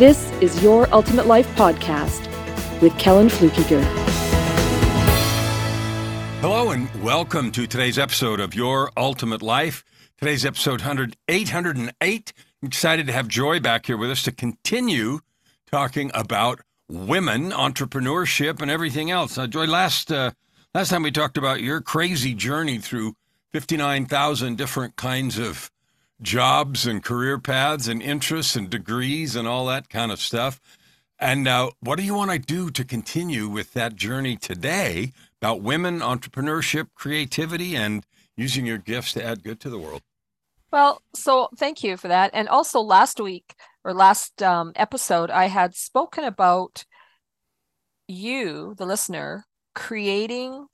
this is Your Ultimate Life Podcast with Kellan Fluckiger. Hello and welcome to today's episode of Your Ultimate Life. Today's episode 100, 808. I'm excited to have Joy back here with us to continue talking about women, entrepreneurship, and everything else. Uh, Joy, last uh, last time we talked about your crazy journey through 59,000 different kinds of jobs and career paths and interests and degrees and all that kind of stuff. And uh, what do you want to do to continue with that journey today about women, entrepreneurship, creativity, and using your gifts to add good to the world? Well, so thank you for that. And also last week or last um, episode, I had spoken about you, the listener, creating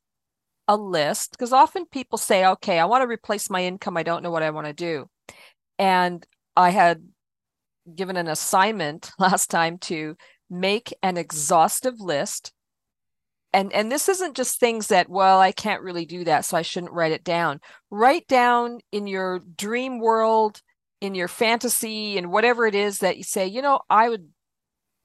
a list because often people say, okay, I want to replace my income. I don't know what I want to do. And I had given an assignment last time to make an exhaustive list. And, and this isn't just things that, well, I can't really do that, so I shouldn't write it down. Write down in your dream world, in your fantasy, and whatever it is that you say, you know, I would,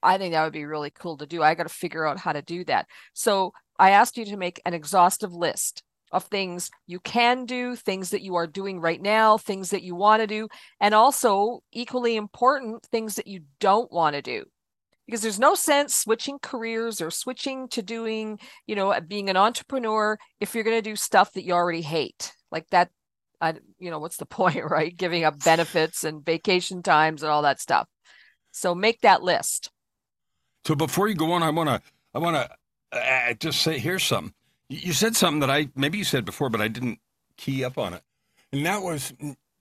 I think that would be really cool to do. I got to figure out how to do that. So I asked you to make an exhaustive list of things you can do, things that you are doing right now, things that you want to do, and also equally important, things that you don't want to do. Because there's no sense switching careers or switching to doing, you know, being an entrepreneur if you're going to do stuff that you already hate. Like that, I, you know, what's the point, right? Giving up benefits and vacation times and all that stuff. So make that list. So before you go on, I want to, I want to uh, just say, here's something you said something that I maybe you said before, but I didn't key up on it. And that was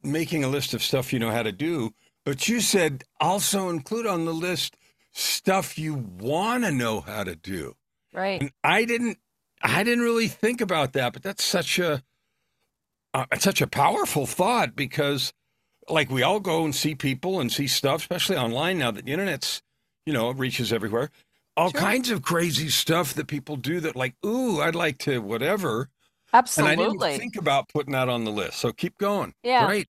making a list of stuff you know how to do. But you said also include on the list stuff you want to know how to do. Right. And I didn't I didn't really think about that, but that's such a uh, such a powerful thought because like we all go and see people and see stuff, especially online now that the internet's, you know, reaches everywhere all sure. kinds of crazy stuff that people do that like, ooh, I'd like to whatever. Absolutely. And I didn't think about putting that on the list. So keep going. Yeah. Great.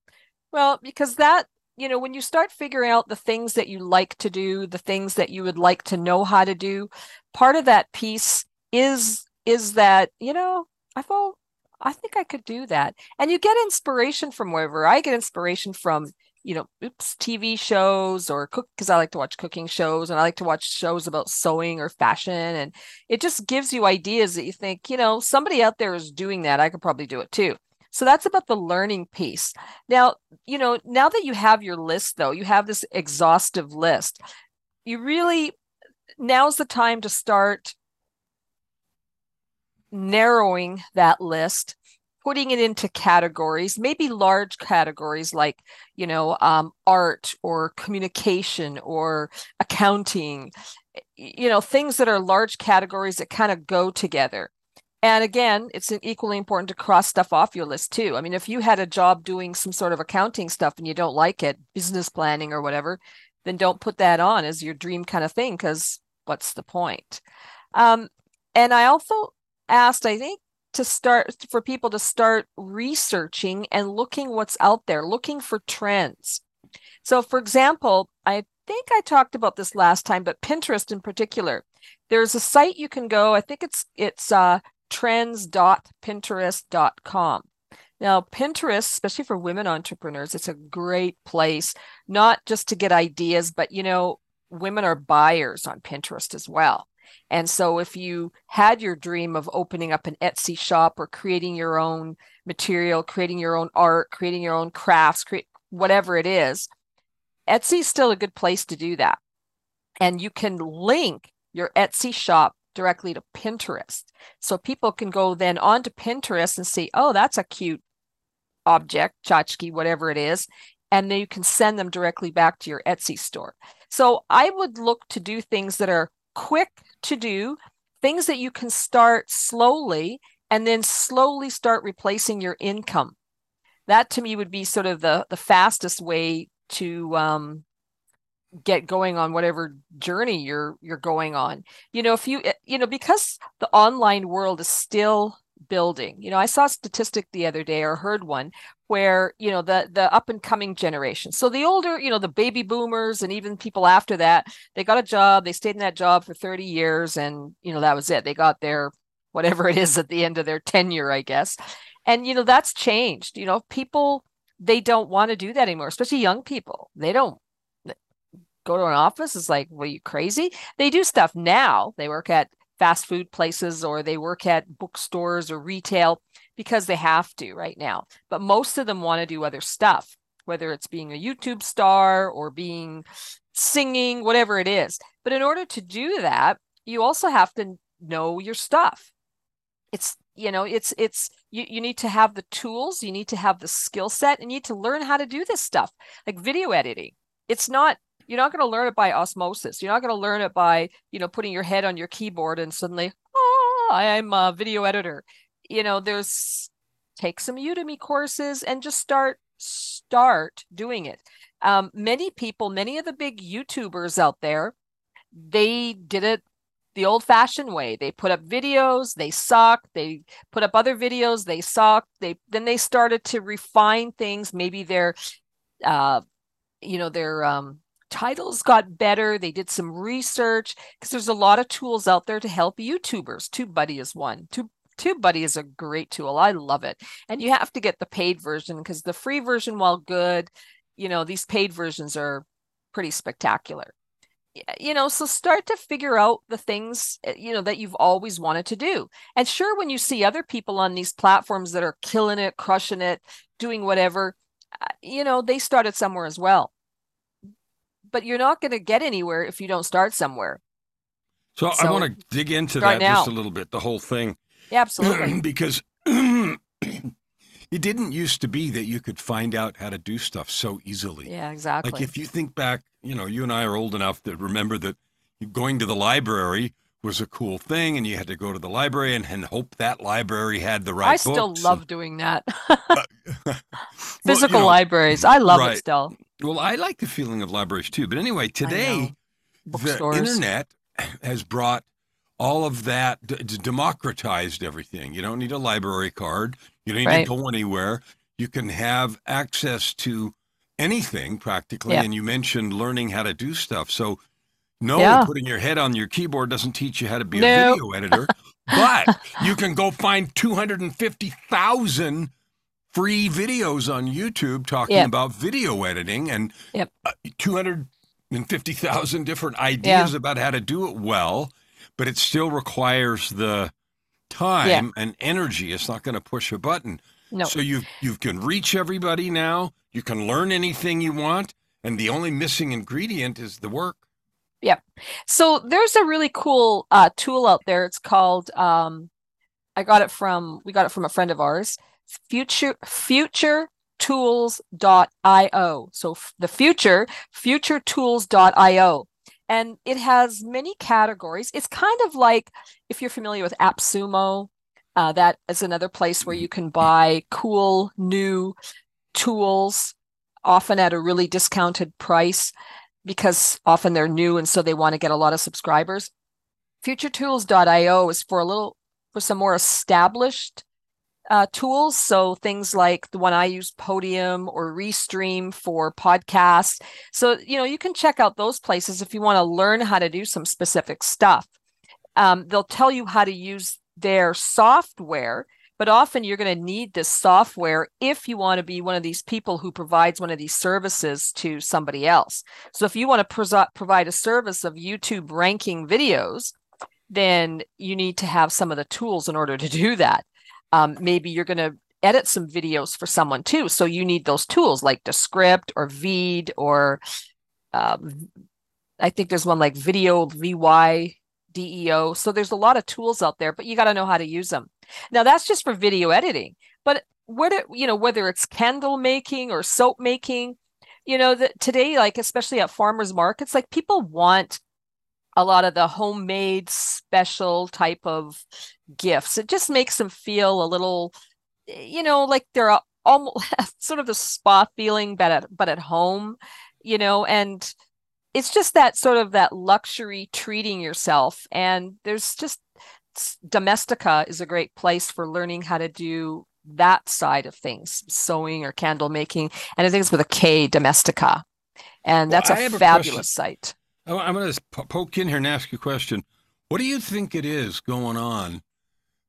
Well, because that, you know, when you start figuring out the things that you like to do, the things that you would like to know how to do, part of that piece is is that, you know, I thought I think I could do that. And you get inspiration from wherever. I get inspiration from you know, oops, TV shows or cook because I like to watch cooking shows and I like to watch shows about sewing or fashion. And it just gives you ideas that you think, you know, somebody out there is doing that. I could probably do it too. So that's about the learning piece. Now, you know, now that you have your list, though, you have this exhaustive list, you really, now's the time to start narrowing that list putting it into categories, maybe large categories like, you know, um, art or communication or accounting, you know, things that are large categories that kind of go together. And again, it's equally important to cross stuff off your list too. I mean, if you had a job doing some sort of accounting stuff and you don't like it, business planning or whatever, then don't put that on as your dream kind of thing because what's the point? Um, and I also asked, I think, to start for people to start researching and looking what's out there, looking for trends. So, for example, I think I talked about this last time, but Pinterest in particular, there's a site you can go. I think it's it's uh, trends.pinterest.com. Now, Pinterest, especially for women entrepreneurs, it's a great place, not just to get ideas, but you know, women are buyers on Pinterest as well. And so, if you had your dream of opening up an Etsy shop or creating your own material, creating your own art, creating your own crafts, create whatever it is, Etsy is still a good place to do that. And you can link your Etsy shop directly to Pinterest. So people can go then onto Pinterest and see, oh, that's a cute object, tchotchke, whatever it is. And then you can send them directly back to your Etsy store. So I would look to do things that are quick to do, things that you can start slowly and then slowly start replacing your income. That to me would be sort of the the fastest way to um, get going on whatever journey you're you're going on. You know, if you you know because the online world is still building. You know, I saw a statistic the other day or heard one where, you know, the the up and coming generation. So the older, you know, the baby boomers and even people after that, they got a job, they stayed in that job for 30 years and, you know, that was it. They got their whatever it is at the end of their tenure, I guess. And you know, that's changed. You know, people they don't want to do that anymore, especially young people. They don't go to an office. It's like, well, you crazy? They do stuff now. They work at fast food places or they work at bookstores or retail because they have to right now. But most of them want to do other stuff, whether it's being a YouTube star or being singing, whatever it is. But in order to do that, you also have to know your stuff. It's you know it's it's you, you need to have the tools you need to have the skill set and you need to learn how to do this stuff like video editing it's not you're not going to learn it by osmosis. You're not going to learn it by, you know, putting your head on your keyboard and suddenly, oh, I'm a video editor. You know, there's take some Udemy courses and just start start doing it. Um, many people, many of the big YouTubers out there, they did it the old fashioned way. They put up videos, they sucked, they put up other videos, they sucked. They then they started to refine things. Maybe their uh you know, their um titles got better. They did some research because there's a lot of tools out there to help YouTubers. TubeBuddy is one. Tube TubeBuddy is a great tool. I love it. And you have to get the paid version because the free version, while good, you know, these paid versions are pretty spectacular. You know, so start to figure out the things, eh, you know, that you've always wanted to do. And sure, when you see other people on these platforms that are killing it, crushing it, doing whatever, uh, you know, they started somewhere as well but you're not going to get anywhere if you don't start somewhere. So, so I want to dig into that now. just a little bit, the whole thing. Yeah, absolutely. because it didn't used to be that you could find out how to do stuff so easily. Yeah, exactly. Like if you think back, you know, you and I are old enough to remember that going to the library was a cool thing and you had to go to the library and, and hope that library had the right I still love and, doing that. Physical well, you know, libraries. I love right. it still. Well, I like the feeling of libraries too. But anyway, today the internet has brought all of that d- democratized everything. You don't need a library card. You don't need right. to go anywhere. You can have access to anything practically. Yeah. And you mentioned learning how to do stuff. So no, yeah. putting your head on your keyboard doesn't teach you how to be no. a video editor, but you can go find 250,000 free videos on YouTube talking yep. about video editing and yep. uh, 250,000 different ideas yeah. about how to do it well, but it still requires the time yeah. and energy. It's not going to push a button. No. So you you can reach everybody now. You can learn anything you want, and the only missing ingredient is the work. Yeah. So there's a really cool uh, tool out there. It's called um, I got it from we got it from a friend of ours future future tools.io. So the future, futuretools.io. And it has many categories. It's kind of like if you're familiar with AppSumo, uh, that is another place where you can buy cool new tools, often at a really discounted price because often they're new and so they want to get a lot of subscribers. Futuretools.io is for a little for some more established uh, tools. So things like the one I use, Podium or Restream for podcasts. So, you know, you can check out those places if you want to learn how to do some specific stuff. Um, they'll tell you how to use their software, but often you're going to need this software if you want to be one of these people who provides one of these services to somebody else. So if you want to pro- provide a service of YouTube ranking videos, then you need to have some of the tools in order to do that. Um, maybe you're going to edit some videos for someone too. So you need those tools like Descript or Veed or um, I think there's one like Video VY DEO. So there's a lot of tools out there, but you got to know how to use them. Now that's just for video editing, but whether you know whether it's candle making or soap making, you know that today, like especially at farmers markets, like people want a lot of the homemade special type of gifts. It just makes them feel a little, you know, like they're almost sort of the spa feeling, but at but at home, you know, and it's just that sort of that luxury treating yourself. And there's just Domestika is a great place for learning how to do that side of things, sewing or candle making. And I think it's with a K, Domestika. And that's well, a fabulous a site. Oh, I'm going to poke in here and ask you a question. What do you think it is going on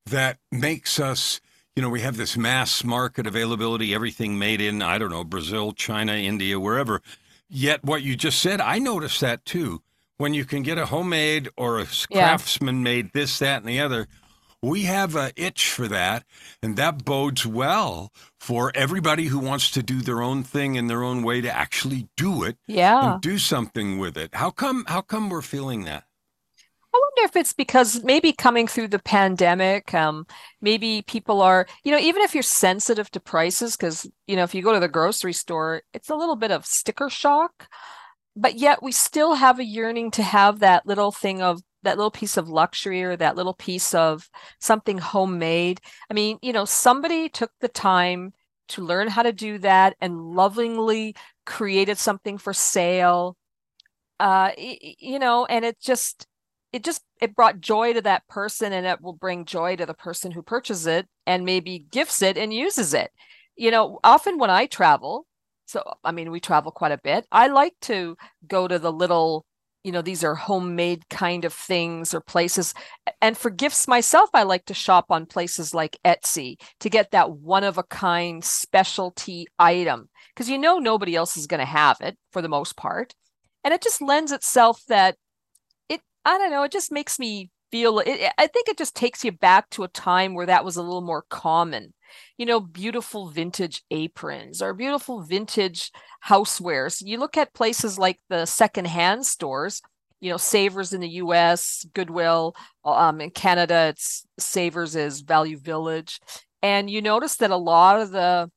that makes us, you know, we have this mass market availability, everything made in, I don't know, Brazil, China, India, wherever. Yet what you just said, I noticed that too. When you can get a homemade or a craftsman made this, that, and the other, we have an itch for that, and that bodes well for everybody who wants to do their own thing in their own way to actually do it, yeah, and do something with it. How come? How come we're feeling that? I wonder if it's because maybe coming through the pandemic, um, maybe people are, you know, even if you're sensitive to prices, because you know, if you go to the grocery store, it's a little bit of sticker shock, but yet we still have a yearning to have that little thing of that little piece of luxury or that little piece of something homemade. I mean, you know, somebody took the time to learn how to do that and lovingly created something for sale. Uh, you know, and it just it just it brought joy to that person and it will bring joy to the person who purchases it and maybe gifts it and uses it. You know, often when I travel, so I mean we travel quite a bit, I like to go to the little you know these are homemade kind of things or places. And for gifts myself i like to shop on places like etsy to get that one of a kind specialty item because you know nobody else is going to have it for the most part. And it just lends itself that it i don't know it just makes me feel it, i think it just takes you back to a time where that was a little more common you know beautiful vintage aprons or beautiful vintage housewares. You look at places like the secondhand stores you know savers in the us goodwill um, in canada it's savers is value village. And you notice that a lot of the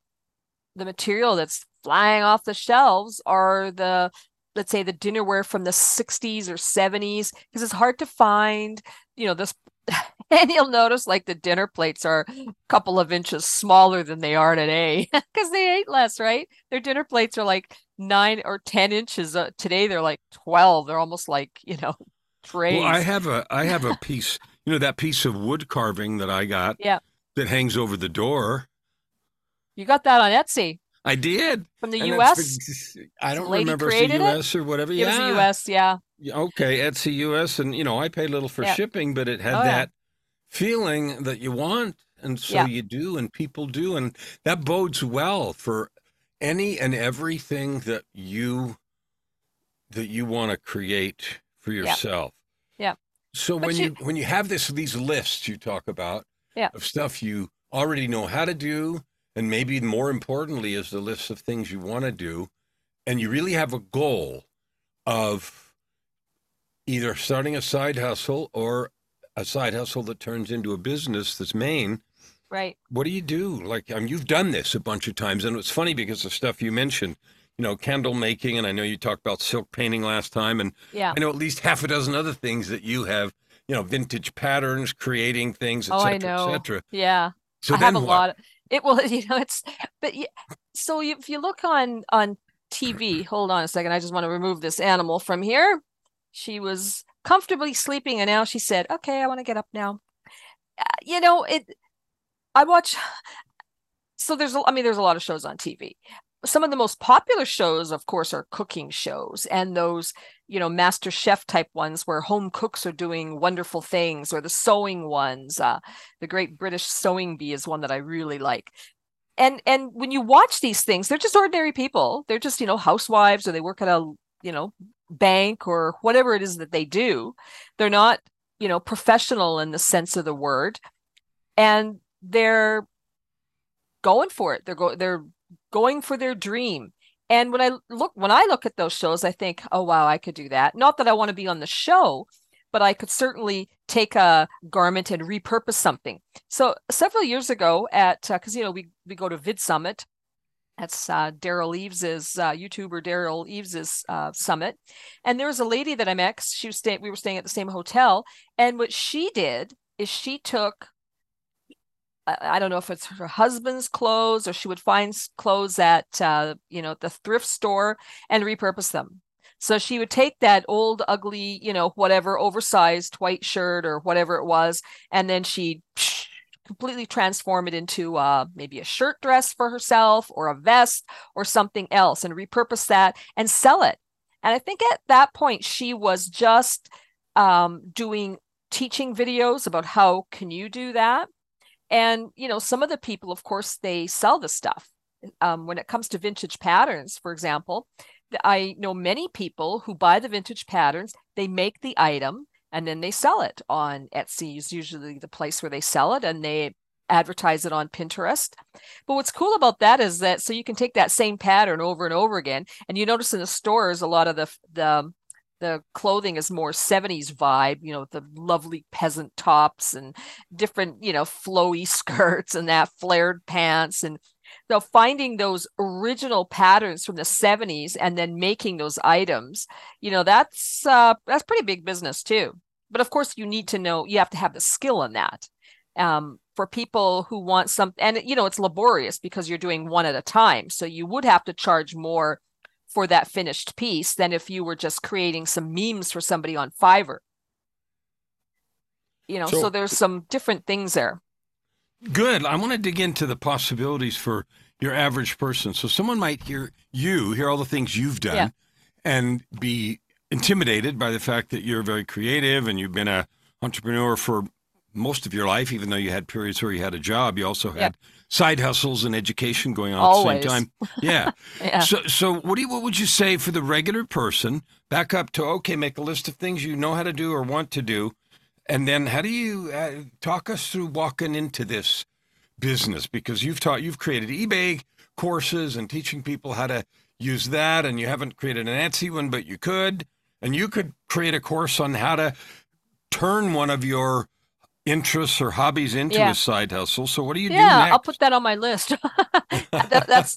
the material that's flying off the shelves are the let's say the dinnerware from the 60s or 70s because it's hard to find you know this and you'll notice like the dinner plates are a couple of inches smaller than they are today because they ate less right their dinner plates are like nine or ten inches uh, today they're like 12 they're almost like you know trays well i have a i have a piece you know that piece of wood carving that i got yeah that hangs over the door you got that on etsy I did from the and U.S. I don't remember if the U.S. or whatever. It yeah, was the U.S. Yeah. Okay, Etsy U.S. and you know I pay a little for yep. shipping, but it had oh, that yeah. Feeling that you want, and so yeah. you do, and people do, and that bodes well for any and everything that you that you want to create for yourself. Yeah. yeah. So but when you, you when you have this these lists you talk about yeah. of stuff you already know how to do and maybe more importantly is the list of things you want to do and you really have a goal of either starting a side hustle or a side hustle that turns into a business that's main. Right. What do you do? Like I mean, you've done this a bunch of times and it's funny because the stuff you mentioned you know candle making and i know you talked about silk painting last time and yeah. I know at least half a dozen other things that you have you know vintage patterns creating things etc oh, cetera, etc yeah. So I have a what? lot it will you know it's but yeah, so if you look on on tv hold on a second i just want to remove this animal from here. She was comfortably sleeping and now she said okay i want to get up now. Uh, you know it i watch so there's i mean there's a lot of shows on tv some of the most popular shows of course are cooking shows and those you know master chef type ones where home cooks are doing wonderful things or the sewing ones uh, the great british sewing bee is one that i really like. And and when you watch these things they're just ordinary people. They're just you know housewives or they work at a you know bank or whatever it is that they do they're not you know professional in the sense of the word and they're going for it they're go they're going for their dream and when I look when I look at those shows, I think, oh wow, I could do that. Not that I want to be on the show, but I could certainly take a garment and repurpose something. So several years ago, at because uh, you know we we go to VidSummit, That's uh, Derral Eves's uh, YouTuber Derral Eves's uh, summit, and there was a lady that I met. She was staying. We were staying at the same hotel, and what she did is she took. I don't know if it's her husband's clothes or she would find clothes at uh, you know the thrift store and repurpose them. So she would take that old, ugly, you know, whatever oversized white shirt or whatever it was, and then she'd completely transform it into uh, maybe a shirt dress for herself or a vest or something else and repurpose that and sell it. And I think at that point she was just um, doing teaching videos about how can you do that. And you know, some of the people, of course, they sell the stuff. Um, when it comes to vintage patterns, for example, I know many people who buy the vintage patterns. They make the item and then they sell it on Etsy is usually the place where they sell it and they advertise it on Pinterest. But what's cool about that is that so you can take that same pattern over and over again and you notice in the stores a lot of the the the clothing is more 70s vibe, you know, the lovely peasant tops and different, you know, flowy skirts and that flared pants and so finding those original patterns from the 70s and then making those items, you know, that's uh, that's pretty big business too. But of course, you need to know you have to have the skill in that. Um, for people who want some, and you know, it's laborious because you're doing one at a time. So you would have to charge more for that finished piece than if you were just creating some memes for somebody on Fiverr. You know, so, so there's some different things there. Good. I want to dig into the possibilities for your average person. So someone might hear you, hear all the things you've done, yeah. and be intimidated by the fact that you're very creative and you've been a entrepreneur for most of your life, even though you had periods where you had a job. You also had yep. side hustles and education going on Always. at the same time. Yeah. yeah. So, so what do you, what would you say for the regular person? Back up to okay, make a list of things you know how to do or want to do, and then how do you uh, talk us through walking into this business? Because you've taught, you've created eBay courses and teaching people how to use that, and you haven't created an Etsy one, but you could, and you could create a course on how to turn one of your interests or hobbies into yeah. a side hustle. So what do you yeah, do? Yeah, I'll put that on my list. that, that's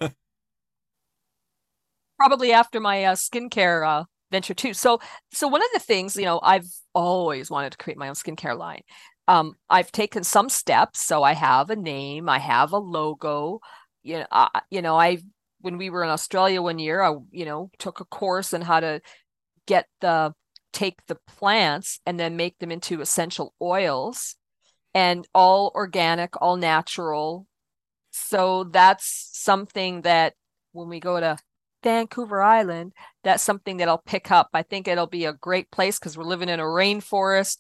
probably after my uh, skincare uh, venture too. So, so one of the things you know, I've always wanted to create my own skincare line. Um, I've taken some steps, so I have a name, I have a logo. You know, I, you know, I when we were in Australia one year, I you know took a course on how to get the take the plants and then make them into essential oils and all organic, all natural. So that's something that when we go to Vancouver Island, that's something that I'll pick up. I think it'll be a great place because we're living in a rainforest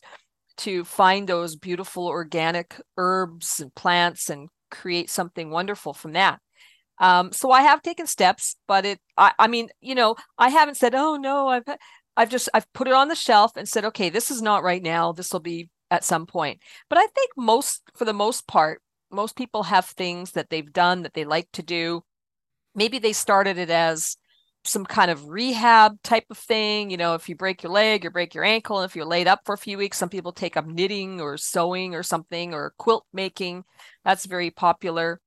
to find those beautiful organic herbs and plants and create something wonderful from that. Um, so I have taken steps, but it, I, I mean, you know, I haven't said, oh no, I've, I've just, I've put it on the shelf and said, okay, this is not right now. This will be at some point. But I think most, for the most part, most people have things that they've done that they like to do maybe they started it as some kind of rehab type of thing. You know, if you break your leg or break your ankle, if you're laid up for a few weeks, some people take up knitting or sewing or something or quilt making. That's very popular.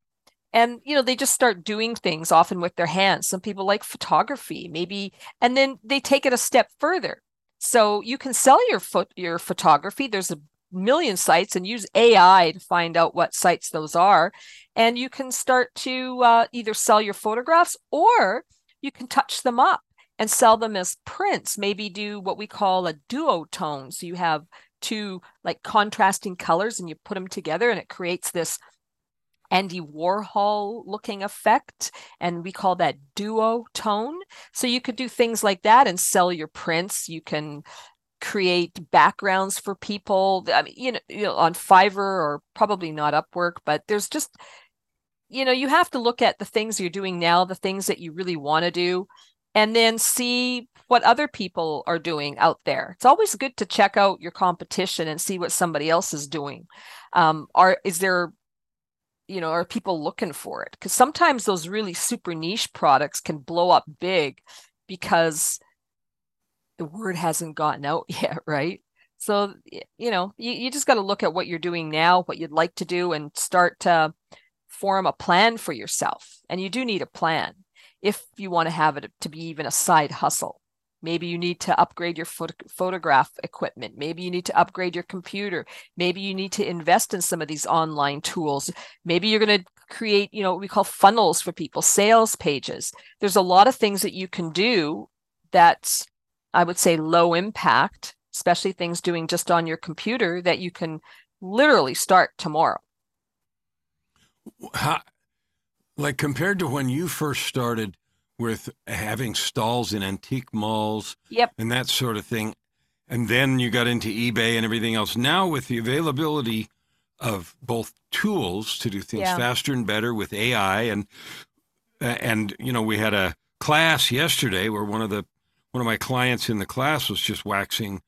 And, you know, they just start doing things often with their hands. Some people like photography, maybe, and then they take it a step further. So you can sell your foot your photography. There's a million sites and use AI to find out what sites those are. And you can start to uh, either sell your photographs or you can touch them up and sell them as prints. Maybe do what we call a duotone. So you have two like contrasting colors and you put them together and it creates this Andy Warhol looking effect. And we call that duotone. So you could do things like that and sell your prints. You can create backgrounds for people. I mean, you know, you know, on Fiverr or probably not Upwork, but there's just, you know, you have to look at the things you're doing now, the things that you really want to do, and then see what other people are doing out there. It's always good to check out your competition and see what somebody else is doing. Um, are is there you know are people looking for it because sometimes those really super niche products can blow up big because the word hasn't gotten out yet, right? So, you know, you, you just got to look at what you're doing now, what you'd like to do, and start to form a plan for yourself. And you do need a plan if you want to have it to be even a side hustle. Maybe you need to upgrade your photograph equipment. Maybe you need to upgrade your computer. Maybe you need to invest in some of these online tools. Maybe you're going to create, you know, what we call funnels for people, sales pages. There's a lot of things that you can do that's, I would say, low impact, especially things doing just on your computer that you can literally start tomorrow. How, like compared to when you first started with having stalls in antique malls yep. and that sort of thing, and then you got into eBay and everything else. Now with the availability of both tools to do things yeah. faster and better with AI and and you know we had a class yesterday where one of the one of my clients in the class was just waxing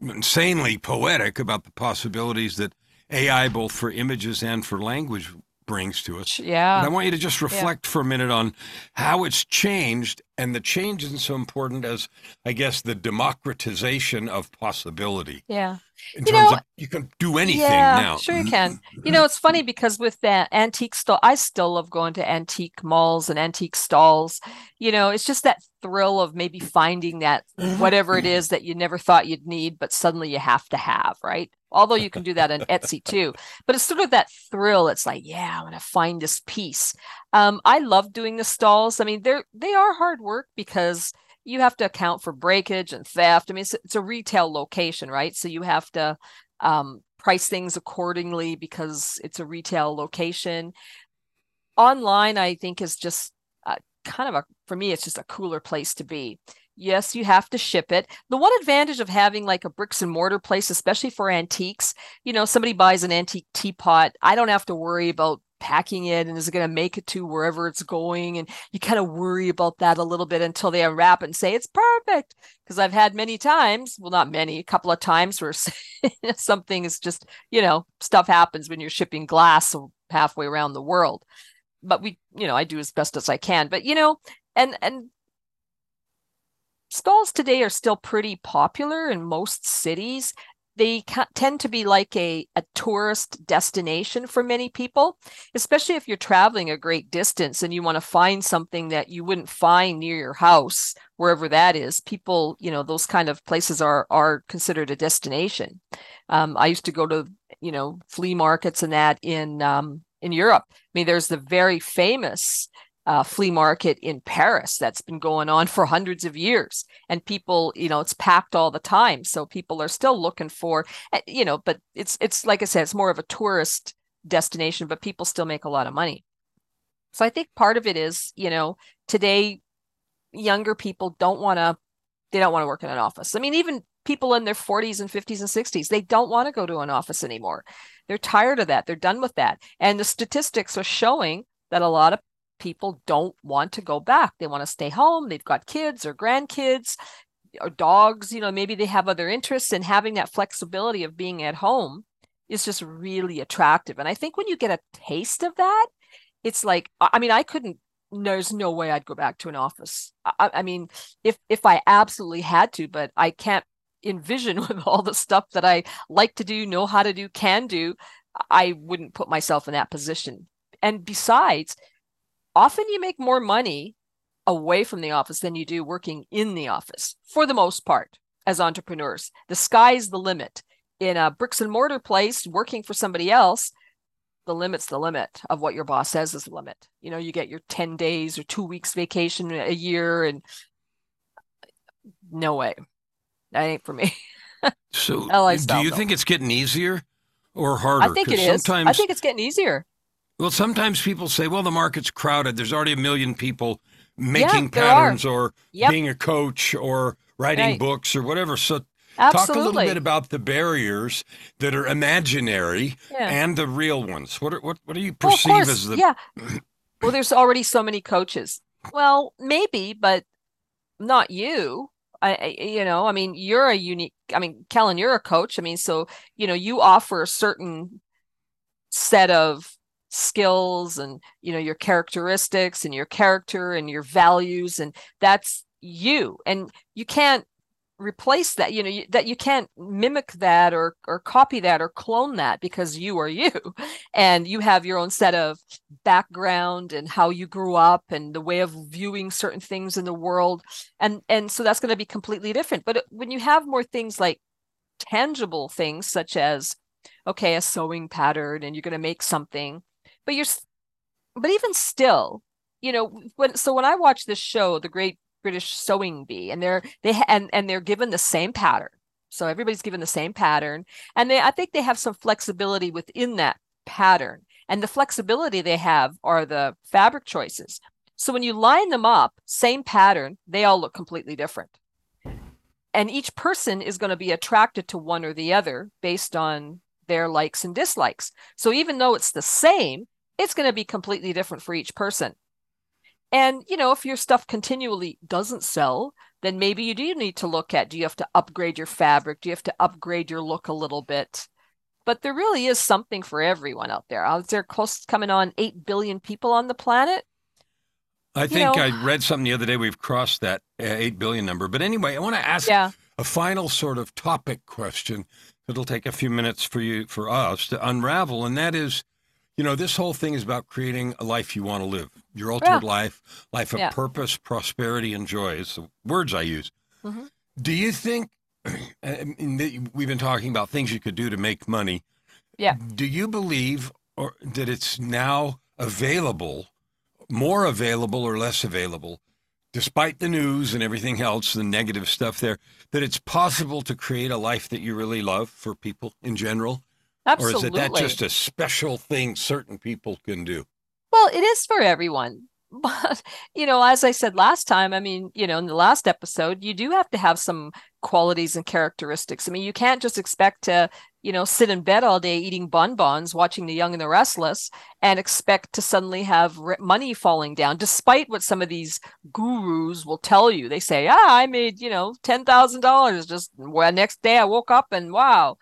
insanely poetic about the possibilities that AI, both for images and for language, brings to us. Yeah. And I want you to just reflect yeah. for a minute on how it's changed. And the change isn't so important as, I guess, the democratization of possibility. Yeah. In you terms know, of you can do anything yeah, now. Sure, you can. You know, it's funny because with that antique stall, I still love going to antique malls and antique stalls. You know, it's just that thrill of maybe finding that whatever it is that you never thought you'd need, but suddenly you have to have, right? Although you can do that on Etsy too. But it's sort of that thrill. It's like, yeah, I'm gonna find this piece. Um, I love doing the stalls. I mean, they're they are hard work because you have to account for breakage and theft. I mean, it's, it's a retail location, right? So you have to um, price things accordingly because it's a retail location. Online, I think, is just kind of a, for me, it's just a cooler place to be. Yes, you have to ship it. The one advantage of having like a bricks and mortar place, especially for antiques, you know, somebody buys an antique teapot. I don't have to worry about packing it and is it going to make it to wherever it's going and you kind of worry about that a little bit until they unwrap and say it's perfect because i've had many times well not many a couple of times where something is just you know stuff happens when you're shipping glass halfway around the world but we you know i do as best as i can but you know and and stalls today are still pretty popular in most cities they tend to be like a, a tourist destination for many people, especially if you're traveling a great distance and you want to find something that you wouldn't find near your house, wherever that is. People, you know, those kind of places are are considered a destination. Um, I used to go to, you know, flea markets and that in um, in Europe. I mean, there's the very famous uh, flea market in Paris that's been going on for hundreds of years. And people, you know, it's packed all the time. So people are still looking for, eh, you know, but it's, it's like I said, it's more of a tourist destination, but people still make a lot of money. So I think part of it is, you know, today younger people don't want to, they don't want to work in an office. I mean, even people in their 40s and 50s and 60s, they don't want to go to an office anymore. They're tired of that. They're done with that. And the statistics are showing that a lot of people don't want to go back. They want to stay home. They've got kids or grandkids or dogs. You know, maybe they have other interests, and having that flexibility of being at home is just really attractive. And I think when you get a taste of that, it's like, I mean, I couldn't. There's no way I'd go back to an office. I, I mean, if if I absolutely had to, but I can't envision with all the stuff that I like to do, know how to do, can do. I wouldn't put myself in that position. And besides, often you make more money away from the office than you do working in the office for the most part as entrepreneurs. The sky's the limit. In a bricks and mortar place, working for somebody else, the limit's the limit of what your boss says is the limit. You know, you get your 10 days or two weeks vacation a year, and no way. That ain't for me. so, do you think it's getting easier or harder? I think it is. I think it's getting easier. Well, sometimes people say, well, the market's crowded. There's already a million people making yeah, patterns or yep. being a coach or writing right. books or whatever. So Absolutely. talk a little bit about the barriers that are imaginary yeah. and the real ones. What are, what what do you perceive well, as the Yeah. well, there's already so many coaches. Well, maybe, but not you. I, you know, I mean, you're a unique. I mean, Kellan, you're a coach. I mean, so you know, you offer a certain set of skills and you know your characteristics and your character and your values and that's you and you can't replace that you know you, that you can't mimic that or or copy that or clone that because you are you. And you have your own set of background and how you grew up and the way of viewing certain things in the world. And and so that's going to be completely different. But uh, when you have more things like tangible things such as okay a sewing pattern and you're going to make something but you're but even still you know when so when i watch this show the great British sewing bee, and they're they and and they're given the same pattern. So everybody's given the same pattern, and they I think they have some flexibility within that pattern. And the flexibility they have are the fabric choices. So when you line them up, same pattern, they all look completely different. And each person is going to be attracted to one or the other based on their likes and dislikes. So even though it's the same, it's going to be completely different for each person. And, you know, if your stuff continually doesn't sell, then maybe you do need to look at do you have to upgrade your fabric? Do you have to upgrade your look a little bit? But there really is something for everyone out there. Out there close coming on 8 billion people on the planet. I think know, I read something the other day. We've crossed that uh, 8 billion number. But anyway, I want to ask yeah. a final sort of topic question. It'll take a few minutes for you, for us to unravel. And that is, you know, this whole thing is about creating a life you want to live, your ultimate yeah. life, life of yeah. purpose, prosperity, and joy. It's the words I use. Mm-hmm. Do you think we've been talking about things you could do to make money? Yeah. Do you believe or that it's now available, more available or less available, despite the news and everything else, the negative stuff there, that it's possible to create a life that you really love for people in general? Absolutely. Or is it that just a special thing certain people can do? Well, it is for everyone. But, you know, as I said last time, I mean, you know, in the last episode, you do have to have some qualities and characteristics. I mean, you can't just expect to, you know, sit in bed all day eating bonbons, watching The Young and the Restless, and expect to suddenly have money falling down, despite what some of these gurus will tell you. They say, ah, I made, you know, $10,000 just well, next day I woke up and wow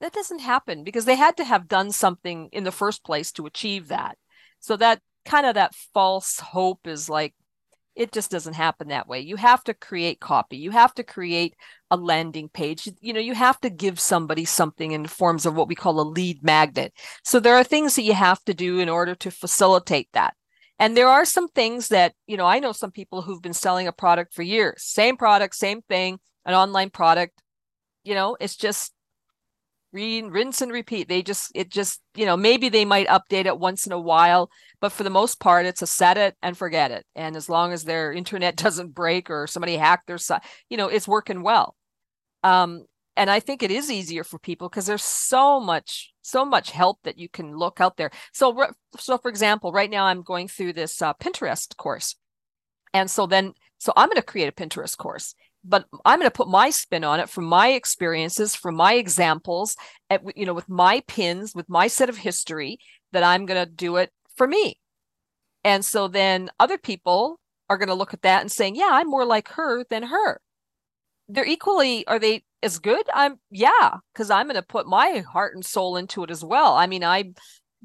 that doesn't happen because they had to have done something in the first place to achieve that. So that kind of that false hope is like it just doesn't happen that way. You have to create copy. You have to create a landing page. You know you have to give somebody something in forms of what we call a lead magnet. So there are things that you have to do in order to facilitate that. And there are some things that you know i know some people who've been selling a product for years. Same product same thing an online product. You know it's just rinse and repeat. They just, it just, you know, maybe they might update it once in a while, but for the most part, it's a set it and forget it. And as long as their internet doesn't break or somebody hacked their site, you know, it's working well. Um, and I think it is easier for people because there's so much, so much help that you can look out there. So, so for example, right now I'm going through this uh, Pinterest course, and so then, so I'm going to create a Pinterest course, but I'm going to put my spin on it from my experiences, from my examples, at, you know, with my pins, with my set of history, that I'm going to do it for me. And so then other people are going to look at that and saying, yeah, I'm more like her than her. They're equally, are they as good? I'm, yeah, because I'm going to put my heart and soul into it as well. I mean, I'm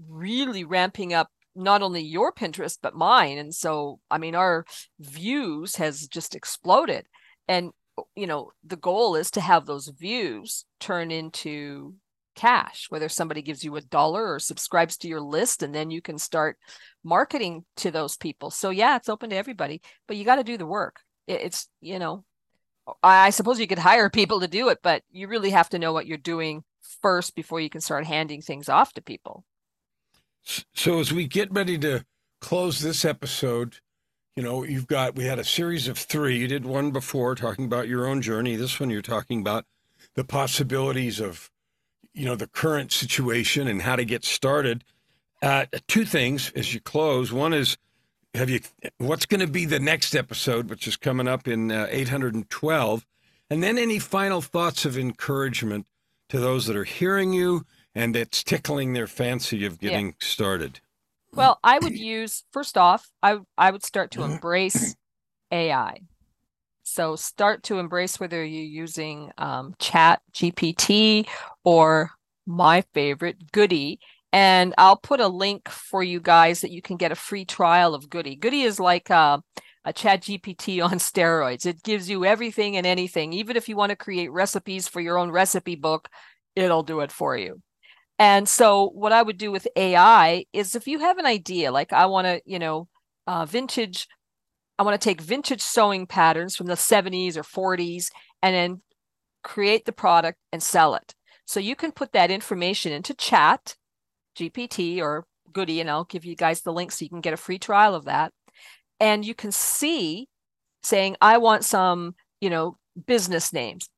really ramping up not only your Pinterest, but mine. And so, I mean, our views has just exploded and you know the goal is to have those views turn into cash whether somebody gives you a dollar or subscribes to your list and then you can start marketing to those people. So yeah it's open to everybody but you got to do the work. It's you know i suppose you could hire people to do it but you really have to know what you're doing first before you can start handing things off to people. So as we get ready to close this episode you know, you've got, we had a series of three. You did one before talking about your own journey. This one, you're talking about the possibilities of, you know, the current situation and how to get started. Uh, two things as you close. One is, have you, what's going to be the next episode, which is coming up in uh, 812? And then any final thoughts of encouragement to those that are hearing you and it's tickling their fancy of getting yeah. started. Well, I would use first off, I I would start to embrace AI. So start to embrace whether you're using um, Chat GPT or my favorite Goody. And I'll put a link for you guys that you can get a free trial of Goody. Goody is like a, a chat gpt on steroids it gives you everything and anything even if you want to create recipes for your own recipe book it'll do it for you and so what i would do with ai is if you have an idea like i want to you know uh, vintage i want to take vintage sewing patterns from the 70s or 40s and then create the product and sell it. So you can put that information into chat gpt or goody and i'll give you guys the link so you can get a free trial of that. And you can see saying i want some you know business names.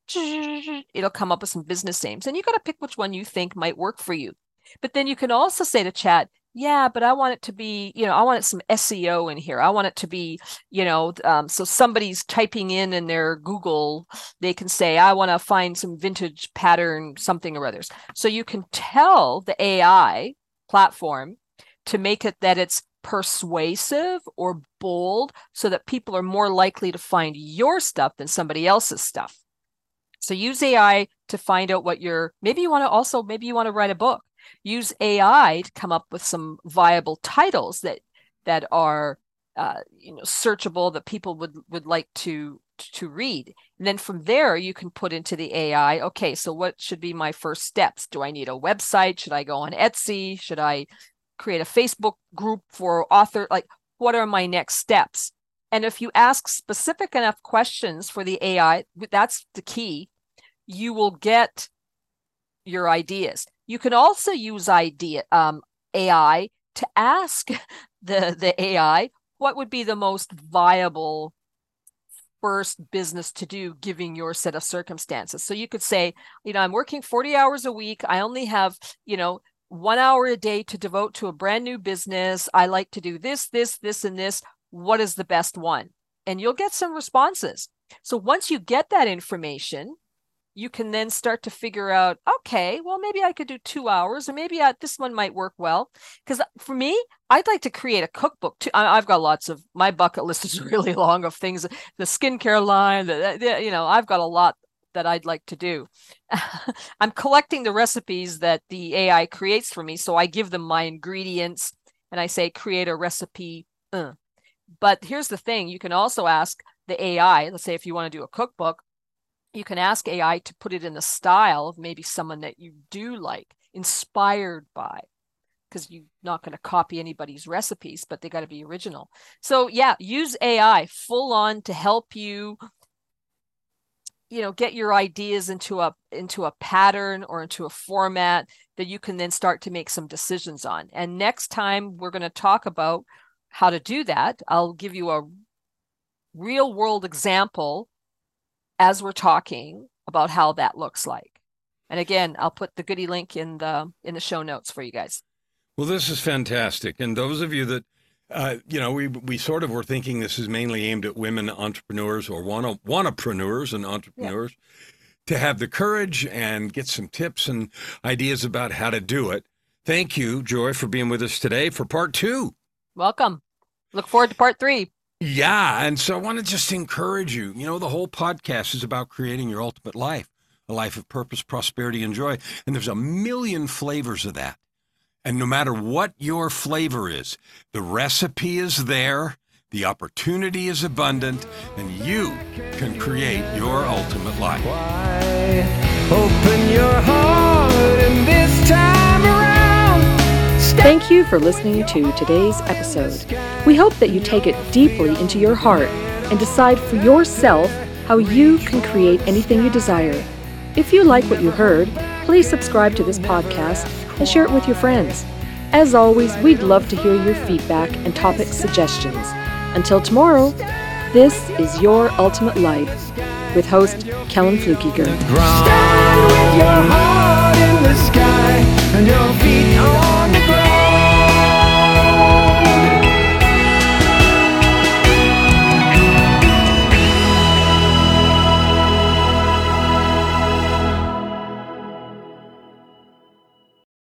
It'll come up with some business names and you got to pick which one you think might work for you. But then you can also say to chat yeah but i want it to be you know i want it some seo in here. I want it to be you know um, so somebody's typing in in their google they can say i want to find some vintage pattern something or others so you can tell the ai platform to make it that it's persuasive or bold so that people are more likely to find your stuff than somebody else's stuff. So use AI to find out what you're maybe you want to also maybe you want to write a book. Use AI to come up with some viable titles that that are uh, you know searchable that people would would like to to read. And then from there you can put into the AI, okay, so what should be my first steps? Do I need a website? Should I go on Etsy? Should I create a Facebook group for author like what are my next steps? And if you ask specific enough questions for the AI that's the key. You will get your ideas. You can also use idea um, AI to ask the the AI what would be the most viable first business to do giving your set of circumstances. So you could say you know i'm working 40 hours a week. I only have you know one hour a day to devote to a brand new business. I like to do this, this, this, and this. What is the best one? And you'll get some responses. So once you get that information, you can then start to figure out okay well maybe i could do two hours or maybe I, this one might work well because for me i'd like to create a cookbook too I, have got lots of my bucket list is really long of things the skincare line the, the, you know i've got a lot that I'd like to do. I'm collecting the recipes that the AI creates for me. So I give them my ingredients and I say, create a recipe. Uh. But here's the thing you can also ask the AI, let's say if you want to do a cookbook, you can ask AI to put it in the style of maybe someone that you do like, inspired by, because you're not going to copy anybody's recipes, but they got to be original. So, yeah, use AI full on to help you you know get your ideas into a into a pattern or into a format that you can then start to make some decisions on. And next time we're going to talk about how to do that i'll give you a real world example as we're talking about how that looks like. And again i'll put the goody link in the in the show notes for you guys. Well this is fantastic. And those of you that uh, you know, we we sort of were thinking this is mainly aimed at women entrepreneurs or wanna wannapreneurs and entrepreneurs yeah. to have the courage and get some tips and ideas about how to do it. Thank you, Joy, for being with us today for part two. Welcome. Look forward to part three. Yeah, and so I want to just encourage you. You know, the whole podcast is about creating your ultimate life, a life of purpose, prosperity, and joy. And there's a million flavors of that. And no matter what your flavor is, the recipe is there, the opportunity is abundant, and you can create your ultimate life. Open your heart and this time around. Thank you for listening to today's episode. We hope that you take it deeply into your heart and decide for yourself how you can create anything you desire. If you like what you heard, please subscribe to this podcast and share it with your friends. As always, we'd love to hear your feedback and topic suggestions. Until tomorrow, this is Your Ultimate Life with host Kellan Fluckiger.